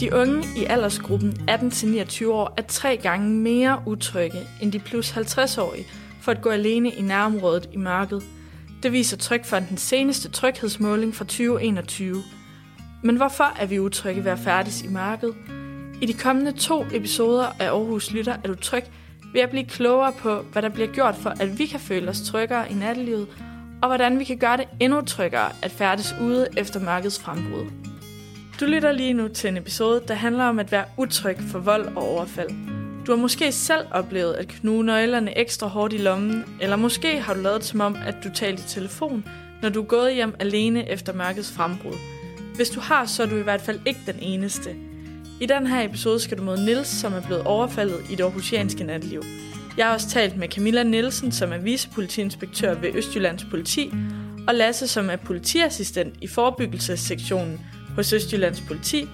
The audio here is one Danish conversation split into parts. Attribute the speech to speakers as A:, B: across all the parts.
A: De unge i aldersgruppen 18-29 år er tre gange mere utrygge end de plus 50-årige for at gå alene i nærområdet i mørket. Det viser Trygfondens seneste tryghedsmåling fra 2021. Men hvorfor er vi utrygge ved at færdes i mørket? I de kommende to episoder af Aarhus Lytter er du tryg ved at blive klogere på, hvad der bliver gjort for, at vi kan føle os tryggere i nattelivet, og hvordan vi kan gøre det endnu tryggere at færdes ude efter mørkets frembrud. Du lytter lige nu til en episode, der handler om at være utryg for vold og overfald. Du har måske selv oplevet at knuge nøglerne ekstra hårdt i lommen, eller måske har du lavet som om, at du talte i telefon, når du er gået hjem alene efter mørkets frembrud. Hvis du har, så er du i hvert fald ikke den eneste. I den her episode skal du møde Nils, som er blevet overfaldet i det aarhusianske natliv. Jeg har også talt med Camilla Nielsen, som er vicepolitiinspektør ved Østjyllands politi, og Lasse, som er politiassistent i forebyggelsessektionen hos Østjyllands politi,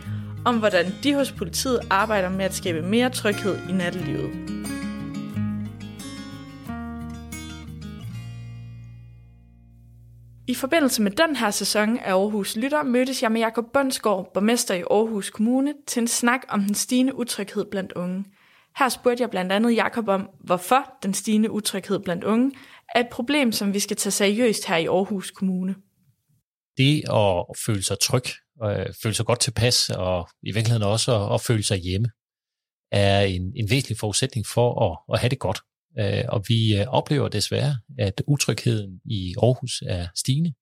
A: om hvordan de hos politiet arbejder med at skabe mere tryghed i nattelivet. I forbindelse med den her sæson af Aarhus Lytter mødtes jeg med Jakob Bundsgaard, borgmester i Aarhus Kommune, til en snak om den stigende utryghed blandt unge. Her spurgte jeg blandt andet Jakob om, hvorfor den stigende utryghed blandt unge er et problem, som vi skal tage seriøst her i Aarhus Kommune.
B: Det at føle sig tryg, øh, føle sig godt tilpas, og i virkeligheden også at, at føle sig hjemme, er en, en væsentlig forudsætning for at, at have det godt. Øh, og vi øh, oplever desværre, at utrygheden i Aarhus er stigende,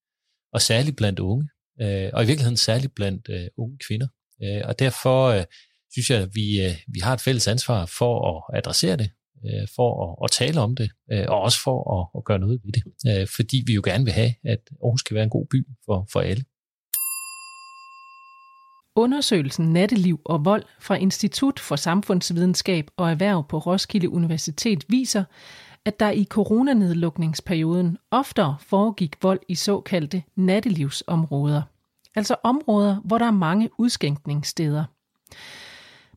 B: og særligt blandt unge, øh, og i virkeligheden særligt blandt øh, unge kvinder. Øh, og derfor synes jeg, at vi, vi har et fælles ansvar for at adressere det, for at, at tale om det, og også for at, at gøre noget ved det. Fordi vi jo gerne vil have, at Aarhus skal være en god by for, for alle.
C: Undersøgelsen Natteliv og vold fra Institut for Samfundsvidenskab og Erhverv på Roskilde Universitet viser, at der i coronanedlukningsperioden oftere foregik vold i såkaldte nattelivsområder, altså områder, hvor der er mange udskænkningssteder.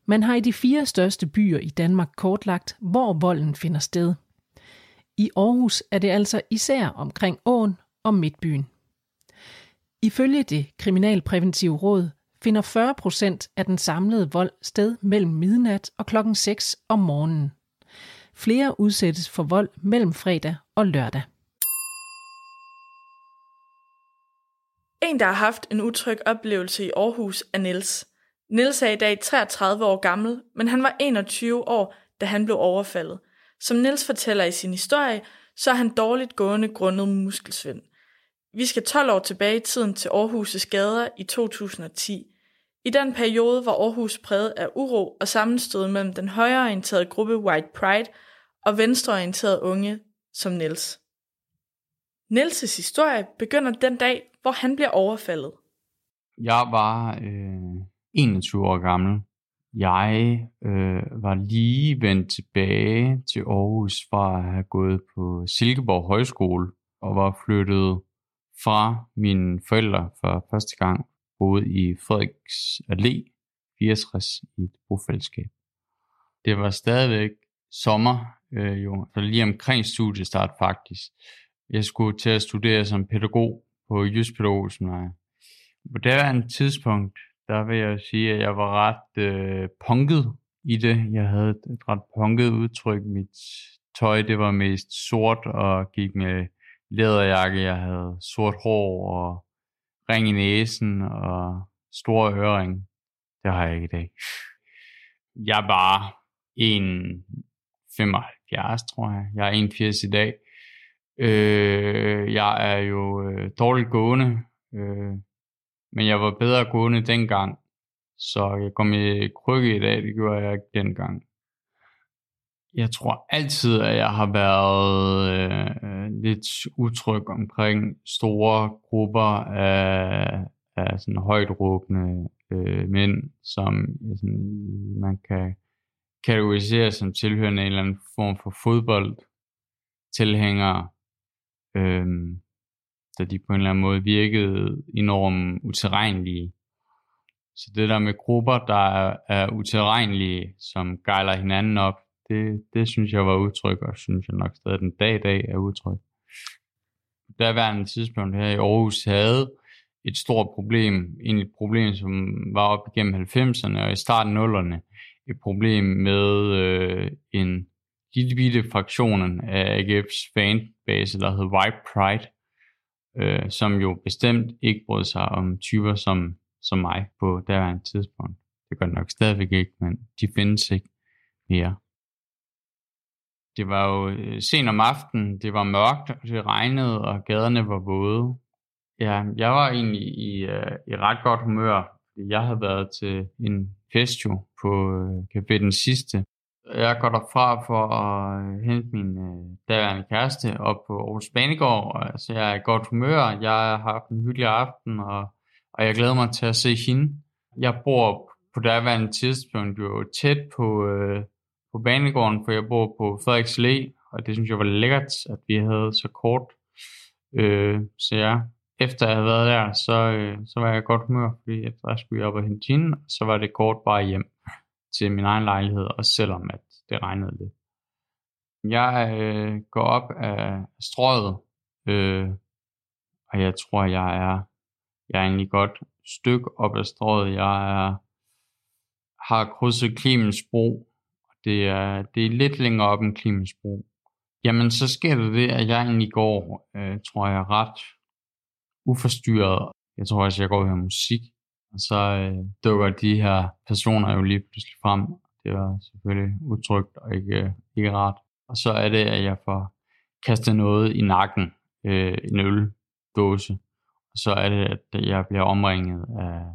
C: Man har i de fire største byer i Danmark kortlagt, hvor volden finder sted. I Aarhus er det altså især omkring Åen og Midtbyen. Ifølge det Kriminalpræventive Råd finder 40 procent af den samlede vold sted mellem midnat og klokken 6 om morgenen. Flere udsættes for vold mellem fredag og lørdag.
A: En, der har haft en utryg oplevelse i Aarhus, er Niels. Niels er i dag 33 år gammel, men han var 21 år, da han blev overfaldet. Som Niels fortæller i sin historie, så er han dårligt gående grundet muskelsvind. Vi skal 12 år tilbage i tiden til Aarhus' gader i 2010. I den periode var Aarhus præget af uro og sammenstød mellem den højreorienterede gruppe White Pride og venstreorienterede unge som Niels. Niels' historie begynder den dag, hvor han bliver overfaldet.
D: Jeg var øh, 21 år gammel. Jeg øh, var lige vendt tilbage til Aarhus fra at have gået på Silkeborg Højskole og var flyttet fra mine forældre for første gang boede i Frederiks Allé 64 i et bofællesskab. Det var stadigvæk sommer, øh, jo, så lige omkring studiestart faktisk. Jeg skulle til at studere som pædagog på Jysk Pædagogisk På det tidspunkt, der vil jeg sige, at jeg var ret øh, punket i det. Jeg havde et ret punket udtryk. Mit tøj, det var mest sort og gik med læderjakke. Jeg havde sort hår og ring i næsen og store øring. Det har jeg ikke i dag. Jeg er bare 1,75 tror jeg. Jeg er 1,80 i dag. Øh, jeg er jo øh, dårligt gående, øh, men jeg var bedre gående dengang. Så jeg kom i krykke i dag, det gjorde jeg ikke dengang. Jeg tror altid, at jeg har været øh, lidt utryg omkring store grupper af, af sådan højt råbende øh, mænd, som øh, sådan, man kan kategorisere som tilhørende en eller anden form for fodbold tilhængere, øh, da de på en eller anden måde virkede enormt uterrenlige. Så det der med grupper, der er, er uterrenlige, som gejler hinanden op, det, det synes jeg var udtryk, og synes jeg nok stadig den dag i dag er udtryk. Der var en tidspunkt her i Aarhus havde et stort problem, et problem, som var op igennem 90'erne og i starten 0'erne, et problem med øh, en lille bitte fraktion af AGF's fanbase, der hed White Pride, øh, som jo bestemt ikke brød sig om typer som, som mig på derværende tidspunkt. Det gør det nok stadigvæk ikke, men de findes ikke mere. Det var jo øh, sent om aftenen, det var mørkt, det regnede, og gaderne var våde. Ja, jeg var egentlig i, uh, i ret godt humør. Jeg havde været til en fest jo på uh, Café Den Sidste. Jeg går derfra for at hente min uh, daværende kæreste op på Aarhus Banegård, så jeg er i godt humør. Jeg har haft en hyggelig aften, og, og jeg glæder mig til at se hende. Jeg bor på daværende tidspunkt jo tæt på, uh, på banegården, for jeg bor på Frederiks Læ, og det synes jeg var lækkert, at vi havde så kort. Øh, så ja, efter jeg havde været der, så, øh, så var jeg godt humør, fordi efter jeg skulle op og hente hende, så var det kort bare hjem til min egen lejlighed, også selvom at det regnede lidt. Jeg øh, går op af strøget, øh, og jeg tror, jeg er, jeg er egentlig godt stykke op ad strøget. Jeg er, har krydset Clemens Bro, det er, det er lidt længere op end Klimensbro. Jamen, så sker der det, at jeg egentlig går, øh, tror jeg, ret uforstyrret. Jeg tror også, jeg går og hører musik. Og så øh, dukker de her personer jo lige pludselig frem. Det var selvfølgelig utrygt og ikke, øh, ikke rart. Og så er det, at jeg får kastet noget i nakken. Øh, en øldåse. Og så er det, at jeg bliver omringet af,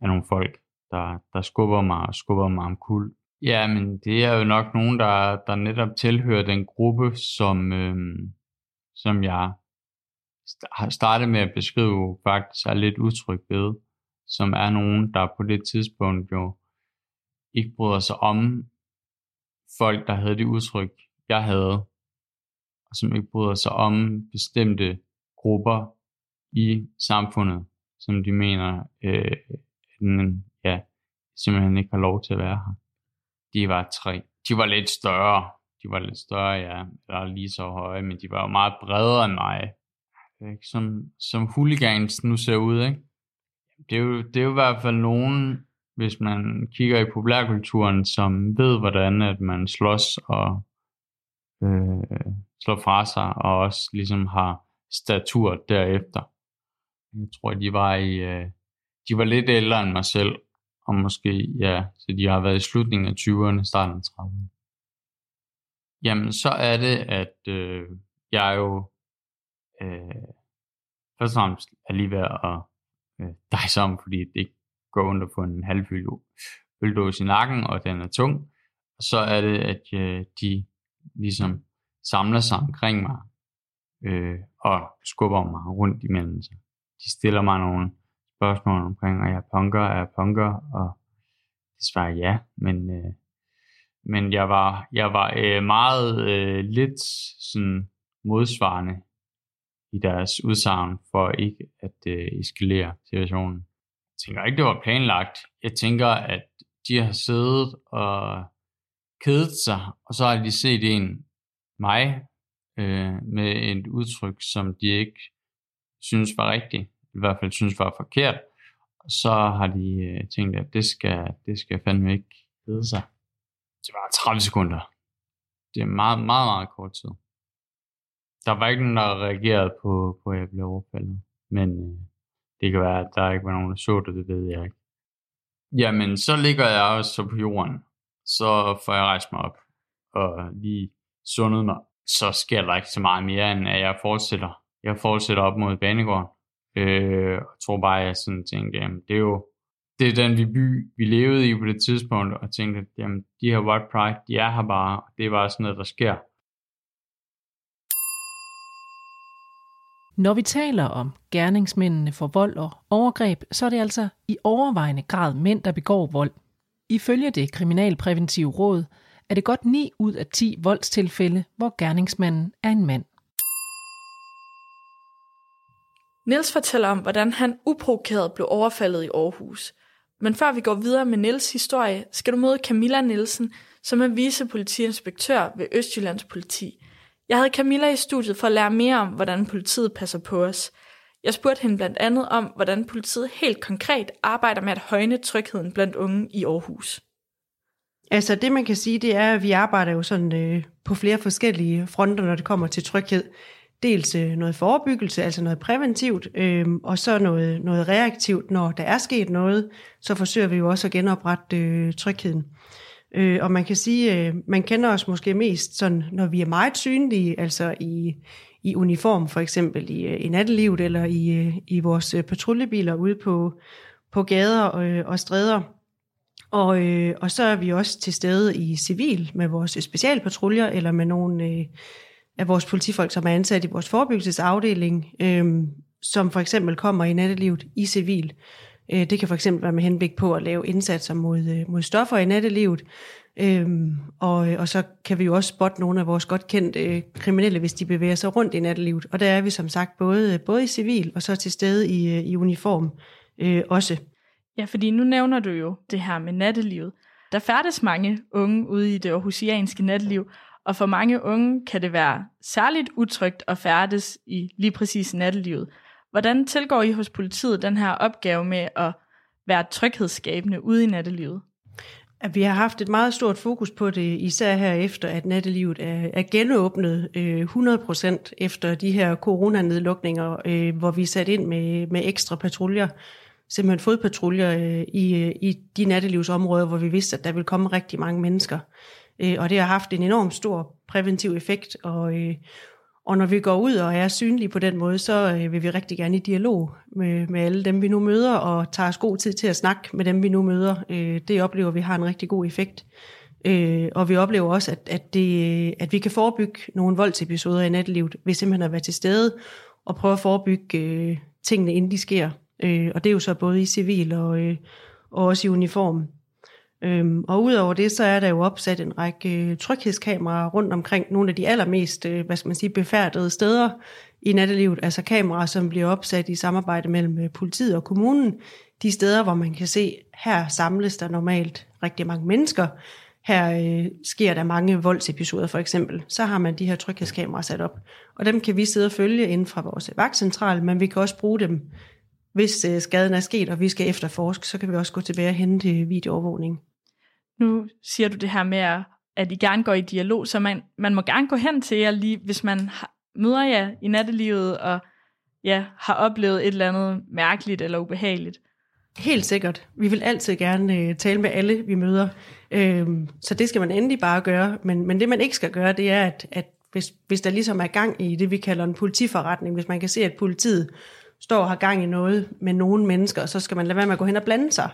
D: af nogle folk, der, der skubber mig og skubber mig om kul. Ja, men det er jo nok nogen, der, der netop tilhører den gruppe, som, øh, som jeg har startet med at beskrive faktisk er lidt utryg ved, som er nogen, der på det tidspunkt jo ikke bryder sig om folk, der havde det udtryk, jeg havde, og som ikke bryder sig om bestemte grupper i samfundet, som de mener, øh, ja, simpelthen ikke har lov til at være her. De var tre. De var lidt større. De var lidt større, ja. Eller lige så høje, men de var jo meget bredere end mig. Ikke? Som, som hooligans nu ser ud, ikke? Det er, jo, det er jo i hvert fald nogen, hvis man kigger i populærkulturen, som ved, hvordan at man slås og øh, slår fra sig, og også ligesom har statur derefter. Jeg tror, de var i, øh, de var lidt ældre end mig selv, og måske, ja, så de har været i slutningen af 20'erne, starten af 30'erne. Jamen, så er det, at øh, jeg jo øh, først og fremmest er lige ved at øh, dig sammen, fordi det ikke går under på en halvfyldt øldås i nakken, og den er tung. Og så er det, at øh, de ligesom samler sig omkring mig, øh, og skubber mig rundt imellem sig. De stiller mig nogle spørgsmål omkring, og jeg punker, er jeg punker, og det svarer ja, men, øh, men jeg var, jeg var øh, meget øh, lidt sådan modsvarende i deres udsagn for ikke at øh, eskalere situationen. Jeg tænker ikke, det var planlagt. Jeg tænker, at de har siddet og kedet sig, og så har de set en, mig, øh, med et udtryk, som de ikke synes var rigtigt i hvert fald synes var forkert, så har de øh, tænkt, at det skal, det skal fandme ikke hedde sig. Det var 30 sekunder. Det er meget, meget, meget kort tid. Der var ikke nogen, der reagerede på, på at jeg blev overfaldet. Men øh, det kan være, at der ikke var nogen, der så det, det ved jeg ikke. Jamen, så ligger jeg også så på jorden. Så får jeg rejst mig op og lige sundet mig. Så sker der ikke så meget mere, end at jeg fortsætter. Jeg fortsætter op mod banegården. Øh, jeg tror bare, at jeg sådan tænkte, jamen, det er jo det er den vi by, vi levede i på det tidspunkt, og tænkte, at jamen, de her white pride, de er her bare, og det er bare sådan noget, der sker.
C: Når vi taler om gerningsmændene for vold og overgreb, så er det altså i overvejende grad mænd, der begår vold. Ifølge det kriminalpræventive råd er det godt 9 ud af 10 voldstilfælde, hvor gerningsmanden er en mand.
A: Niels fortæller om, hvordan han uprovokeret blev overfaldet i Aarhus. Men før vi går videre med Niels historie, skal du møde Camilla Nielsen, som er vicepolitiinspektør ved Østjyllands politi. Jeg havde Camilla i studiet for at lære mere om, hvordan politiet passer på os. Jeg spurgte hende blandt andet om, hvordan politiet helt konkret arbejder med at højne trygheden blandt unge i Aarhus.
E: Altså det man kan sige, det er, at vi arbejder jo sådan øh, på flere forskellige fronter, når det kommer til tryghed. Dels øh, noget forebyggelse, altså noget præventivt, øh, og så noget, noget reaktivt, når der er sket noget, så forsøger vi jo også at genoprette øh, trygheden. Øh, og man kan sige, øh, man kender os måske mest, sådan, når vi er meget synlige, altså i, i uniform for eksempel i, øh, i nattelivet eller i, øh, i vores patruljebiler ude på, på gader og, og stræder. Og, øh, og så er vi også til stede i civil med vores specialpatruljer eller med nogle øh, af vores politifolk, som er ansat i vores forebyggelsesafdeling, øh, som for eksempel kommer i nattelivet i civil. Øh, det kan for eksempel være med henblik på at lave indsatser mod, øh, mod stoffer i nattelivet. Øhm, og, øh, og så kan vi jo også spotte nogle af vores godt kendte øh, kriminelle, hvis de bevæger sig rundt i nattelivet. Og der er vi som sagt både, øh, både i civil og så til stede i, øh, i uniform øh, også.
A: Ja, fordi nu nævner du jo det her med nattelivet. Der færdes mange unge ude i det aarhusianske natteliv, og for mange unge kan det være særligt utrygt at færdes i lige præcis nattelivet. Hvordan tilgår I hos politiet den her opgave med at være tryghedsskabende ude i nattelivet?
E: At vi har haft et meget stort fokus på det, især her efter, at nattelivet er, er genåbnet øh, 100% efter de her coronanedlukninger, øh, hvor vi sat ind med, med ekstra patruljer, simpelthen fodpatruljer øh, i, øh, i de nattelivsområder, hvor vi vidste, at der ville komme rigtig mange mennesker. Øh, og det har haft en enorm stor præventiv effekt, og, øh, og når vi går ud og er synlige på den måde, så øh, vil vi rigtig gerne i dialog med, med alle dem, vi nu møder, og tager os god tid til at snakke med dem, vi nu møder. Øh, det oplever vi har en rigtig god effekt. Øh, og vi oplever også, at, at, det, øh, at vi kan forebygge nogle voldsepisoder i nattelivet, ved simpelthen at være til stede og prøve at forebygge øh, tingene, inden de sker. Øh, og det er jo så både i civil og, øh, og også i uniform. Øhm, og udover det, så er der jo opsat en række øh, tryghedskameraer rundt omkring nogle af de allermest, øh, hvad skal man sige, befærdede steder i nattelivet, altså kameraer, som bliver opsat i samarbejde mellem øh, politiet og kommunen. De steder, hvor man kan se, her samles der normalt rigtig mange mennesker, her øh, sker der mange voldsepisoder for eksempel, så har man de her tryghedskameraer sat op. Og dem kan vi sidde og følge inden fra vores vagtcentral, men vi kan også bruge dem, hvis øh, skaden er sket, og vi skal efterforske, så kan vi også gå tilbage og hente øh, videoovervågning.
A: Nu siger du det her med, at I gerne går i dialog, så man, man må gerne gå hen til jer, lige, hvis man har, møder jer i nattelivet, og ja, har oplevet et eller andet mærkeligt eller ubehageligt.
E: Helt sikkert. Vi vil altid gerne øh, tale med alle, vi møder. Øhm, så det skal man endelig bare gøre. Men, men det, man ikke skal gøre, det er, at, at hvis, hvis der ligesom er gang i det, vi kalder en politiforretning, hvis man kan se, at politiet står og har gang i noget med nogle mennesker, så skal man lade være med at gå hen og blande sig.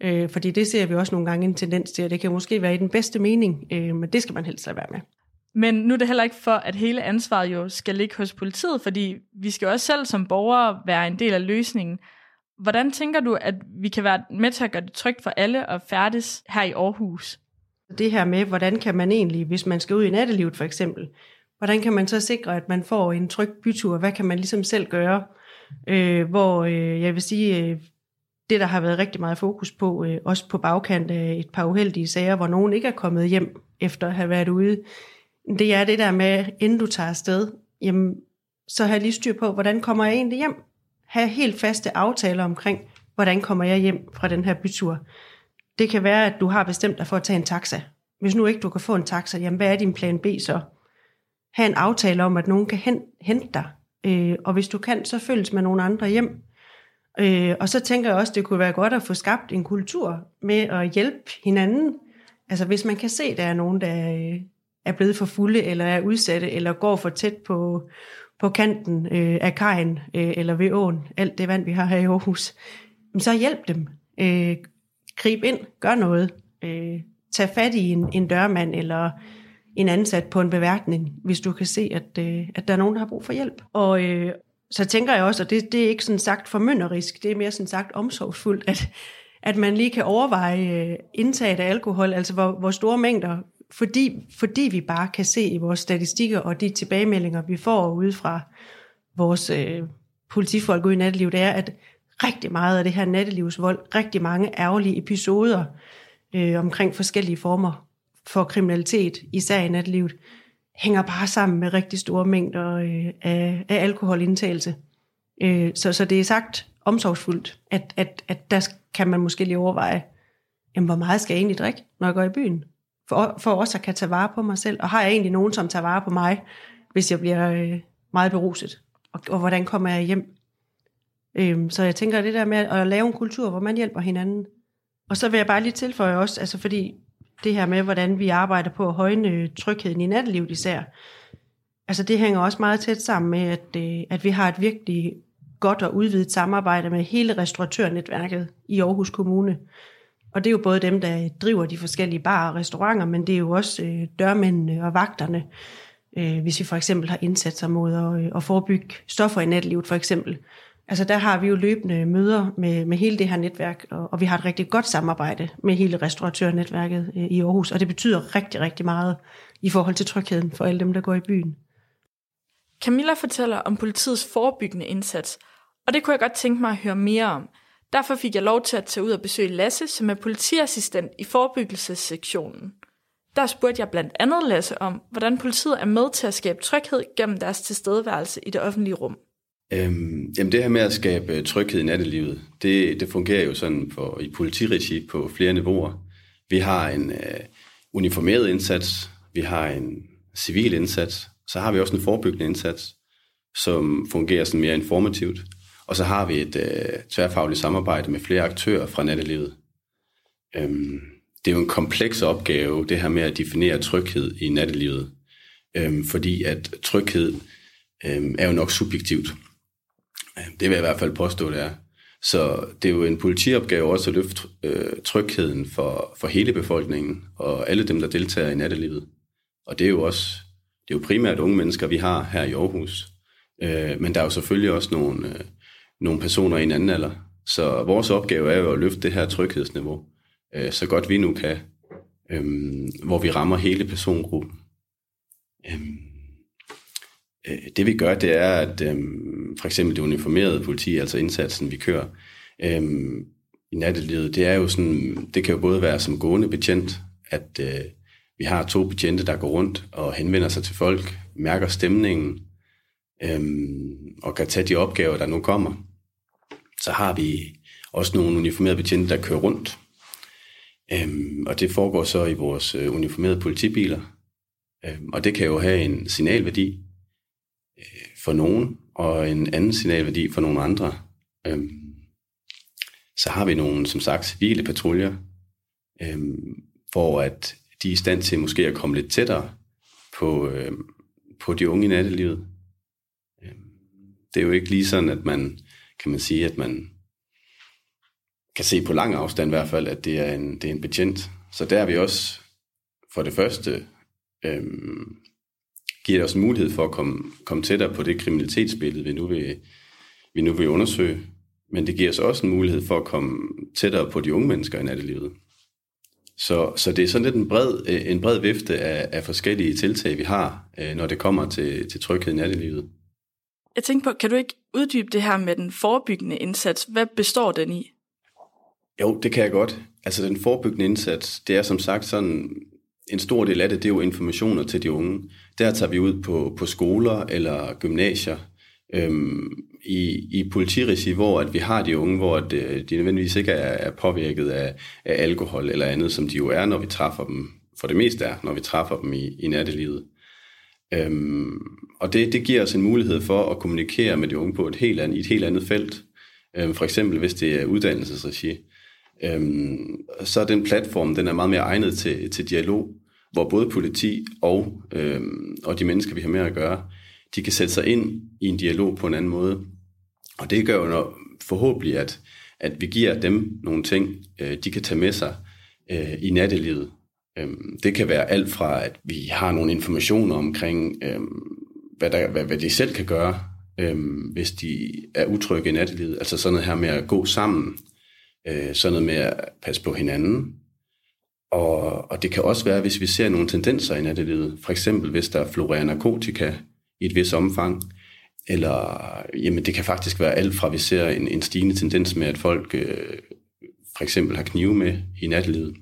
E: Øh, fordi det ser vi også nogle gange en tendens til, og det kan måske være i den bedste mening, øh, men det skal man helst lade være med.
A: Men nu er det heller ikke for, at hele ansvaret jo skal ligge hos politiet, fordi vi skal også selv som borgere være en del af løsningen. Hvordan tænker du, at vi kan være med til at gøre det trygt for alle at færdes her i Aarhus?
E: Det her med, hvordan kan man egentlig, hvis man skal ud i nattelivet for eksempel, hvordan kan man så sikre, at man får en tryg bytur? Hvad kan man ligesom selv gøre? Øh, hvor øh, jeg vil sige, øh, det, der har været rigtig meget fokus på, øh, også på bagkant af et par uheldige sager, hvor nogen ikke er kommet hjem efter at have været ude, det er det der med, inden du tager afsted, jamen, så har jeg lige styr på, hvordan kommer jeg egentlig hjem? Ha' helt faste aftaler omkring, hvordan kommer jeg hjem fra den her bytur. Det kan være, at du har bestemt dig for at tage en taxa. Hvis nu ikke du kan få en taxa, jamen hvad er din plan B så? Ha' en aftale om, at nogen kan hente dig. Øh, og hvis du kan, så følges med nogle andre hjem. Øh, og så tænker jeg også, det kunne være godt at få skabt en kultur med at hjælpe hinanden. Altså hvis man kan se, at der er nogen, der øh, er blevet for fulde, eller er udsatte, eller går for tæt på, på kanten øh, af kajen, øh, eller ved åen, alt det vand, vi har her i Aarhus, så hjælp dem. Øh, grib ind, gør noget. Øh, tag fat i en, en dørmand, eller en ansat på en beværkning, hvis du kan se, at, øh, at der er nogen, der har brug for hjælp. Og, øh, så tænker jeg også, og det, det er ikke sådan sagt formynderisk, det er mere sådan sagt omsorgsfuldt, at, at man lige kan overveje øh, indtaget af alkohol, altså hvor, hvor store mængder, fordi, fordi vi bare kan se i vores statistikker og de tilbagemeldinger, vi får ude fra vores øh, politifolk ude i nattelivet, det er, at rigtig meget af det her nattelivsvold, rigtig mange ærgerlige episoder øh, omkring forskellige former for kriminalitet, især i nattelivet, hænger bare sammen med rigtig store mængder øh, af, af alkoholindtagelse. Øh, så, så det er sagt omsorgsfuldt, at, at, at der kan man måske lige overveje, jamen, hvor meget skal jeg egentlig drikke, når jeg går i byen? For, for også at kan tage vare på mig selv, og har jeg egentlig nogen, som tager vare på mig, hvis jeg bliver øh, meget beruset? Og, og hvordan kommer jeg hjem? Øh, så jeg tænker det der med at lave en kultur, hvor man hjælper hinanden. Og så vil jeg bare lige tilføje også, altså fordi det her med, hvordan vi arbejder på at højne trygheden i nattelivet især, altså det hænger også meget tæt sammen med, at, øh, at vi har et virkelig godt og udvidet samarbejde med hele restauratørnetværket i Aarhus Kommune. Og det er jo både dem, der driver de forskellige barer og restauranter, men det er jo også øh, dørmændene og vagterne, øh, hvis vi for eksempel har indsat sig mod at, øh, at forebygge stoffer i nattelivet for eksempel. Altså der har vi jo løbende møder med, med hele det her netværk, og, og vi har et rigtig godt samarbejde med hele restauratørnetværket øh, i Aarhus, og det betyder rigtig, rigtig meget i forhold til trygheden for alle dem, der går i byen.
A: Camilla fortæller om politiets forebyggende indsats, og det kunne jeg godt tænke mig at høre mere om. Derfor fik jeg lov til at tage ud og besøge Lasse, som er politiassistent i forebyggelsessektionen. Der spurgte jeg blandt andet Lasse om, hvordan politiet er med til at skabe tryghed gennem deres tilstedeværelse i det offentlige rum.
F: Øhm, jamen det her med at skabe øh, tryghed i nattelivet, det, det fungerer jo sådan for, i politiregi på flere niveauer. Vi har en øh, uniformeret indsats, vi har en civil indsats, så har vi også en forebyggende indsats, som fungerer sådan mere informativt. Og så har vi et øh, tværfagligt samarbejde med flere aktører fra nattelivet. Øhm, det er jo en kompleks opgave, det her med at definere tryghed i nattelivet. Øhm, fordi at tryghed øhm, er jo nok subjektivt. Det vil jeg i hvert fald påstå, det er. Så det er jo en politiopgave også at løfte øh, trygheden for, for hele befolkningen og alle dem, der deltager i nattelivet. Og det er jo også det er jo primært unge mennesker, vi har her i Aarhus. Øh, men der er jo selvfølgelig også nogle, øh, nogle personer i en anden alder. Så vores opgave er jo at løfte det her tryghedsniveau, øh, så godt vi nu kan, øh, hvor vi rammer hele persongruppen. Øh, Øh, det vi gør, det er, at øh, for eksempel det uniformerede politi, altså indsatsen, vi kører øh, i nattelivet, det er jo sådan, det kan jo både være som gående betjent, at øh, vi har to betjente, der går rundt og henvender sig til folk, mærker stemningen, øh, og kan tage de opgaver, der nu kommer. Så har vi også nogle uniformerede betjente, der kører rundt. Øhm, og det foregår så i vores øh, uniformerede politibiler. Øhm, og det kan jo have en signalværdi for nogen, og en anden signalværdi for nogle andre. Øhm, så har vi nogle, som sagt, civile patruljer, øhm, hvor at de er i stand til måske at komme lidt tættere på, øhm, på de unge i nattelivet. Øhm, det er jo ikke lige sådan, at man kan man sige, at man kan se på lang afstand i hvert fald, at det er en, det er en betjent. Så der er vi også for det første øhm, giver det os en mulighed for at komme, komme tættere på det kriminalitetsbillede, vi nu, vil, vi nu vil undersøge. Men det giver os også en mulighed for at komme tættere på de unge mennesker i nattelivet. Så, så det er sådan lidt en bred, en bred vifte af, af forskellige tiltag, vi har, øh, når det kommer til, til tryghed i nattelivet.
A: Jeg tænker på, kan du ikke uddybe det her med den forebyggende indsats? Hvad består den i?
F: Jo, det kan jeg godt. Altså den forebyggende indsats, det er som sagt sådan, en stor del af det, det er jo informationer til de unge. Der tager vi ud på, på skoler eller gymnasier øhm, i, i politiregi, hvor at vi har de unge, hvor at, øh, de nødvendigvis ikke er, er påvirket af, af alkohol eller andet, som de jo er, når vi træffer dem, for det meste er, når vi træffer dem i, i nattelivet. Øhm, og det, det giver os en mulighed for at kommunikere med de unge på et helt andet, i et helt andet felt. Øhm, for eksempel hvis det er uddannelsesregi. Øhm, så er den platform, den er meget mere egnet til, til dialog, hvor både politi og, øh, og de mennesker, vi har med at gøre, de kan sætte sig ind i en dialog på en anden måde. Og det gør jo når, forhåbentlig, at, at vi giver dem nogle ting, øh, de kan tage med sig øh, i nattelivet. Øh, det kan være alt fra, at vi har nogle informationer omkring, øh, hvad, der, hvad, hvad de selv kan gøre, øh, hvis de er utrygge i nattelivet. Altså sådan noget her med at gå sammen, øh, sådan noget med at passe på hinanden. Og, og det kan også være, hvis vi ser nogle tendenser i nattelivet, for eksempel hvis der florerer narkotika i et vis omfang, eller jamen, det kan faktisk være alt fra, at vi ser en, en stigende tendens med, at folk øh, for eksempel har knive med i nattelivet.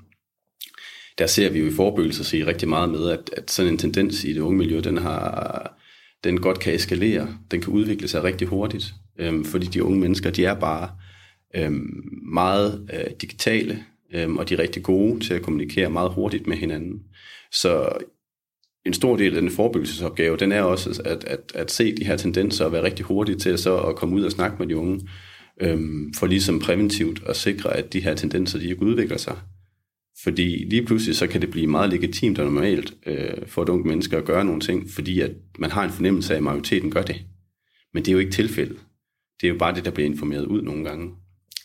F: Der ser vi jo i forebyggelse sig rigtig meget med, at, at sådan en tendens i det unge miljø, den har, den godt kan eskalere. Den kan udvikle sig rigtig hurtigt, øhm, fordi de unge mennesker, de er bare øhm, meget øh, digitale, øhm, og de er rigtig gode til at kommunikere meget hurtigt med hinanden. Så en stor del af den forebyggelsesopgave, den er også at, at, at se de her tendenser og være rigtig hurtigt til så at komme ud og snakke med de unge, øhm, for ligesom præventivt at sikre, at de her tendenser, de ikke udvikler sig. Fordi lige pludselig så kan det blive meget legitimt og normalt øh, for et ungt menneske at gøre nogle ting, fordi at man har en fornemmelse af, at majoriteten gør det. Men det er jo ikke tilfældet. Det er jo bare det, der bliver informeret ud nogle gange.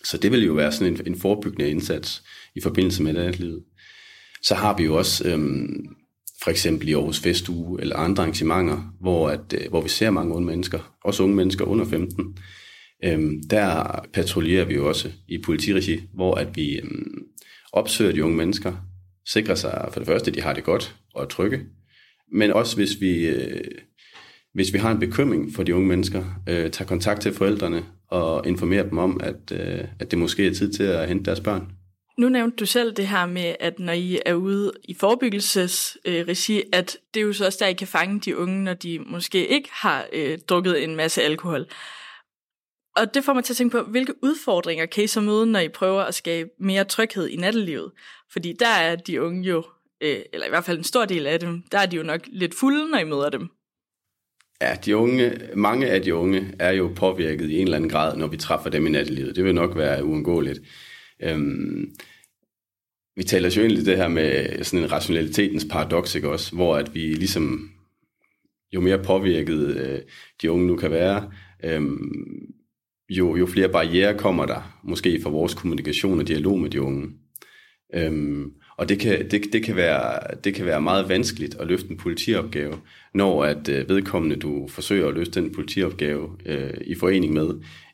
F: Så det vil jo være sådan en, en forebyggende indsats i forbindelse med det livet. Så har vi jo også øhm, for eksempel i Aarhus Festuge eller andre arrangementer, hvor, at, øh, hvor vi ser mange unge mennesker, også unge mennesker under 15. Øhm, der patruljerer vi jo også i politiregi, hvor at vi øhm, opsøger de unge mennesker, sikrer sig for det første, at de har det godt og er trygge, men også hvis vi, øh, hvis vi har en bekymring for de unge mennesker, øh, tager kontakt til forældrene og informerer dem om, at, øh, at det måske er tid til at hente deres børn.
A: Nu nævnte du selv det her med, at når I er ude i forebyggelsesregi, at det er jo så også der, I kan fange de unge, når de måske ikke har øh, drukket en masse alkohol. Og det får mig til at tænke på, hvilke udfordringer kan I så møde, når I prøver at skabe mere tryghed i nattelivet? Fordi der er de unge jo, øh, eller i hvert fald en stor del af dem, der er de jo nok lidt fulde, når I møder dem.
F: Ja, de unge, mange af de unge er jo påvirket i en eller anden grad, når vi træffer dem i nattelivet. Det vil nok være uundgåeligt. Øhm, vi taler jo egentlig det her med sådan en rationalitetens paradoks, ikke også? Hvor at vi ligesom, jo mere påvirket øh, de unge nu kan være, øhm, jo, jo flere barriere kommer der, måske for vores kommunikation og dialog med de unge. Øhm, og det kan, det, det, kan være, det kan være meget vanskeligt at løfte en politiopgave, når at øh, vedkommende, du forsøger at løfte den politiopgave øh, i forening med,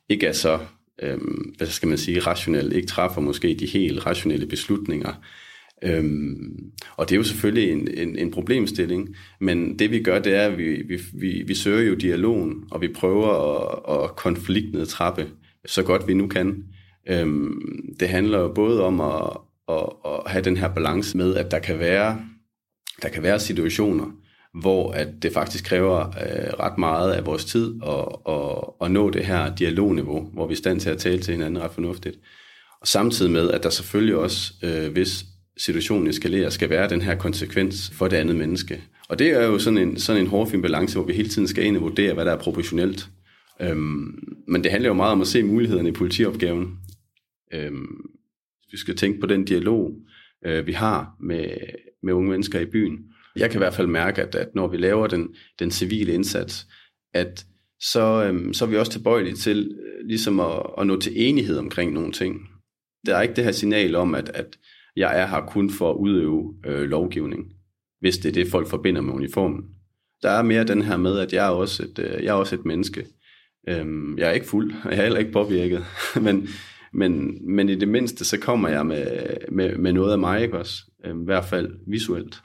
F: ikke er så, øh, hvad skal man sige, rationel, ikke træffer måske de helt rationelle beslutninger. Øhm, og det er jo selvfølgelig en, en, en problemstilling, men det vi gør, det er, at vi, vi, vi, vi søger jo dialogen, og vi prøver at, at konfliktnedtrappe så godt vi nu kan. Øhm, det handler jo både om at, at, at have den her balance med, at der kan være, der kan være situationer, hvor at det faktisk kræver øh, ret meget af vores tid at, at, at nå det her dialogniveau, hvor vi er i stand til at tale til hinanden ret fornuftigt. Og samtidig med, at der selvfølgelig også, øh, hvis situationen eskalerer, skal være den her konsekvens for det andet menneske. Og det er jo sådan en, sådan en hårfin balance, hvor vi hele tiden skal ind og vurdere, hvad der er proportionelt. Øhm, men det handler jo meget om at se mulighederne i politiopgaven. Øhm, vi skal tænke på den dialog, øh, vi har med, med unge mennesker i byen. Jeg kan i hvert fald mærke, at, at når vi laver den, den civile indsats, at så, øhm, så er vi også tilbøjelige til øh, ligesom at, at nå til enighed omkring nogle ting. Der er ikke det her signal om, at, at jeg er her kun for at udøve øh, lovgivning, hvis det er det, folk forbinder med uniformen. Der er mere den her med, at jeg er også et, øh, jeg er også et menneske. Øhm, jeg er ikke fuld, og jeg er heller ikke påvirket, men, men, men i det mindste, så kommer jeg med, med, med noget af mig, ikke også? Øhm, I hvert fald visuelt.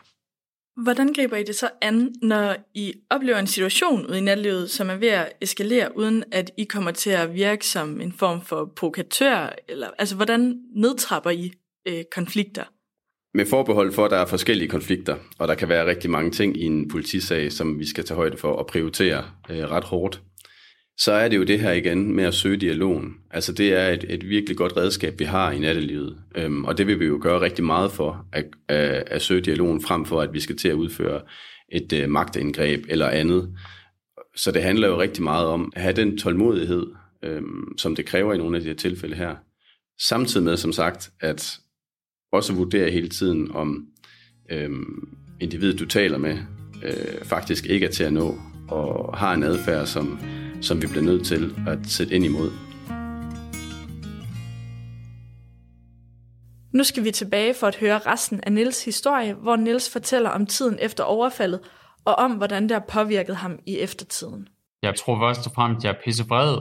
A: Hvordan griber I det så an, når I oplever en situation ude i natlivet, som er ved at eskalere, uden at I kommer til at virke som en form for provokatør? Eller, altså, hvordan nedtrapper I øh, konflikter?
F: Med forbehold for, at der er forskellige konflikter, og der kan være rigtig mange ting i en politisag, som vi skal tage højde for og prioritere øh, ret hårdt, så er det jo det her igen med at søge dialogen. Altså det er et, et virkelig godt redskab, vi har i nattelivet, øhm, og det vil vi jo gøre rigtig meget for, at, at, at søge dialogen frem for, at vi skal til at udføre et øh, magtindgreb eller andet. Så det handler jo rigtig meget om at have den tålmodighed, øhm, som det kræver i nogle af de her tilfælde her. Samtidig med, som sagt, at også vurdere hele tiden, om øhm, individet, du taler med, øh, faktisk ikke er til at nå, og har en adfærd, som, som vi bliver nødt til at sætte ind imod.
A: Nu skal vi tilbage for at høre resten af Nils historie, hvor Nils fortæller om tiden efter overfaldet, og om hvordan det har påvirket ham i eftertiden.
D: Jeg tror først og fremmest, at jeg er pissevred.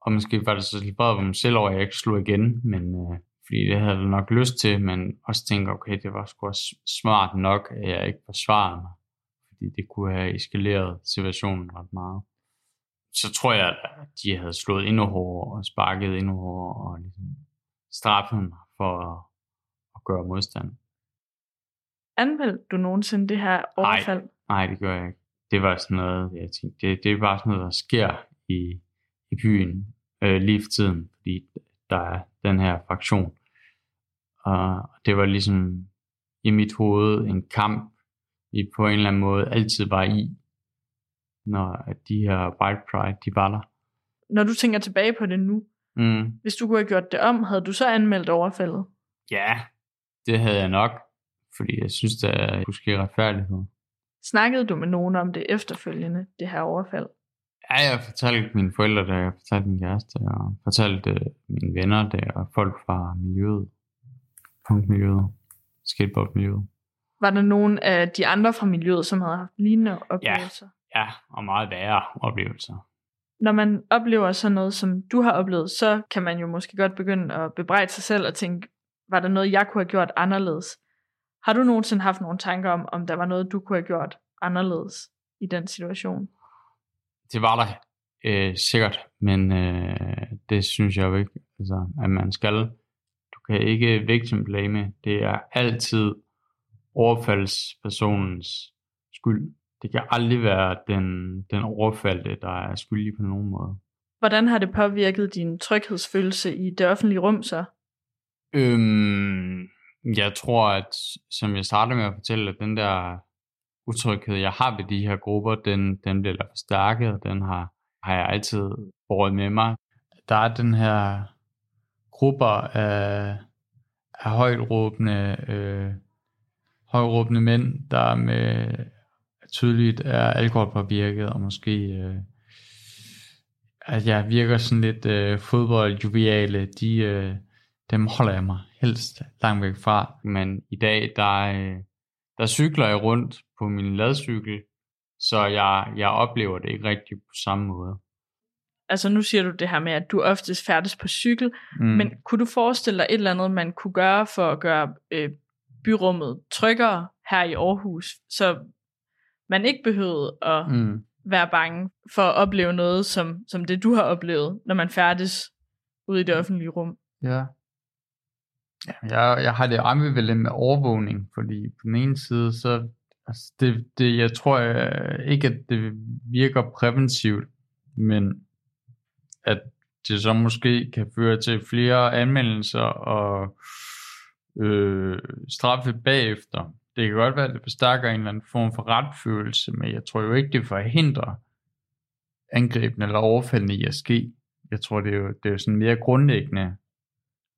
D: Og måske var det så lidt på mig selv over, at jeg ikke slog igen, men øh, fordi det havde jeg nok lyst til, men også tænke, okay, det var sgu også smart nok, at jeg ikke forsvarede mig, fordi det kunne have eskaleret situationen ret meget. Så tror jeg, at de havde slået endnu hårdere og sparket endnu hårdere og ligesom straffet mig for at, at gøre modstand.
A: Anmeldte du nogensinde det her overfald?
D: Nej, nej, det gør jeg ikke. det var sådan noget, jeg tænkte, det, det er bare sådan noget, der sker i, i byen øh, lige for tiden, fordi der er den her fraktion. Og det var ligesom i mit hoved en kamp, vi på en eller anden måde altid var i, når de her White Pride, de var der.
A: Når du tænker tilbage på det nu,
D: Mm.
A: hvis du kunne have gjort det om, havde du så anmeldt overfaldet?
D: Ja, det havde jeg nok, fordi jeg synes, der kunne ske retfærdighed.
A: Snakkede du med nogen om det efterfølgende, det her overfald?
D: Ja, jeg fortalte mine forældre det, jeg fortalte min kæreste, og fortalte mine venner det, og folk fra miljøet, punkmiljøet, skateboardmiljøet.
A: Var der nogen af de andre fra miljøet, som havde haft lignende oplevelser?
D: Ja, og meget værre oplevelser.
A: Når man oplever sådan noget, som du har oplevet, så kan man jo måske godt begynde at bebrejde sig selv og tænke, var der noget, jeg kunne have gjort anderledes? Har du nogensinde haft nogle tanker om, om der var noget, du kunne have gjort anderledes i den situation?
D: Det var der øh, sikkert, men øh, det synes jeg jo ikke, altså, at man skal. Du kan ikke victim blame. Det er altid overfaldspersonens skyld. Det kan aldrig være den, den overfaldte, der er skyldig på nogen måde.
A: Hvordan har det påvirket din tryghedsfølelse i det offentlige rum så?
D: Øhm, jeg tror, at som jeg startede med at fortælle, at den der utryghed, jeg har ved de her grupper, den, den bliver forstærket, og den har, har jeg altid båret med mig. Der er den her grupper af, af højtråbende, øh, højtråbende mænd, der med tydeligt er alkoholpåvirket, og måske øh, at jeg virker sådan lidt øh, fodboldjuviale, de, øh, dem holder jeg mig helst langt væk fra. Men i dag, der, øh, der cykler jeg rundt på min ladcykel, så jeg, jeg oplever det ikke rigtig på samme måde.
A: Altså nu siger du det her med, at du oftest færdes på cykel,
D: Mm.
A: men kunne du forestille dig et eller andet, man kunne gøre for at gøre øh, byrummet tryggere her i Aarhus, så man ikke behøvede at
D: mm.
A: være bange for at opleve noget, som, som det du har oplevet, når man færdes ude i det offentlige rum?
D: Ja. ja jeg, jeg har det ambivalent med overvågning, fordi på den ene side, så altså det, det, jeg tror jeg, ikke, at det virker præventivt, men at det så måske kan føre til flere anmeldelser og øh, straffe bagefter. Det kan godt være, at det forstærker en eller anden form for retfølelse, men jeg tror jo ikke, det forhindrer angrebene eller overfaldene i at ske. Jeg tror, det er jo, det er jo sådan mere grundlæggende,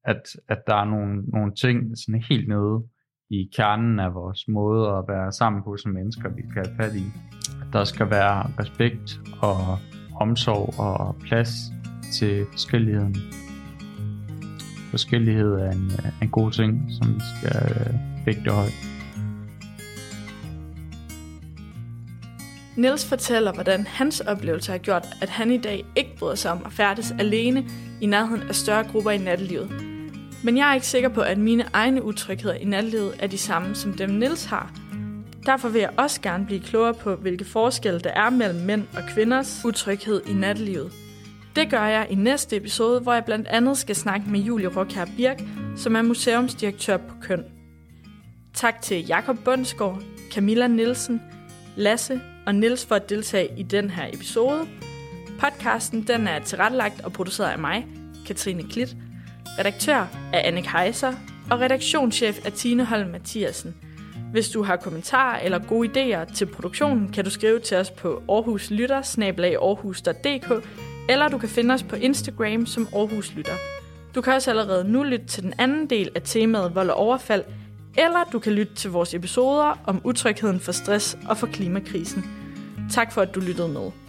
D: at, at der er nogle, nogle ting sådan helt nede i kernen af vores måde at være sammen på som mennesker, vi skal have fat i. At der skal være respekt og omsorg og plads til forskelligheden. Forskellighed er en, er en god ting, som vi skal øh, vægte højt.
A: Niels fortæller, hvordan hans oplevelse har gjort, at han i dag ikke bryder sig om at færdes alene i nærheden af større grupper i nattelivet. Men jeg er ikke sikker på, at mine egne utrygheder i nattelivet er de samme, som dem Niels har. Derfor vil jeg også gerne blive klogere på, hvilke forskelle der er mellem mænd og kvinders utryghed i nattelivet. Det gør jeg i næste episode, hvor jeg blandt andet skal snakke med Julie Rokær Birk, som er museumsdirektør på Køn. Tak til Jakob Bundsgaard, Camilla Nielsen, Lasse og Nils for at deltage i den her episode. Podcasten den er tilrettelagt og produceret af mig, Katrine Klit. Redaktør er Anne Heiser, og redaktionschef er Tine Holm Mathiasen. Hvis du har kommentarer eller gode idéer til produktionen, kan du skrive til os på aarhuslytter, eller du kan finde os på Instagram som Aarhus Lytter. Du kan også allerede nu lytte til den anden del af temaet vold og overfald, eller du kan lytte til vores episoder om utrygheden for stress og for klimakrisen. Tak for, at du lyttede med.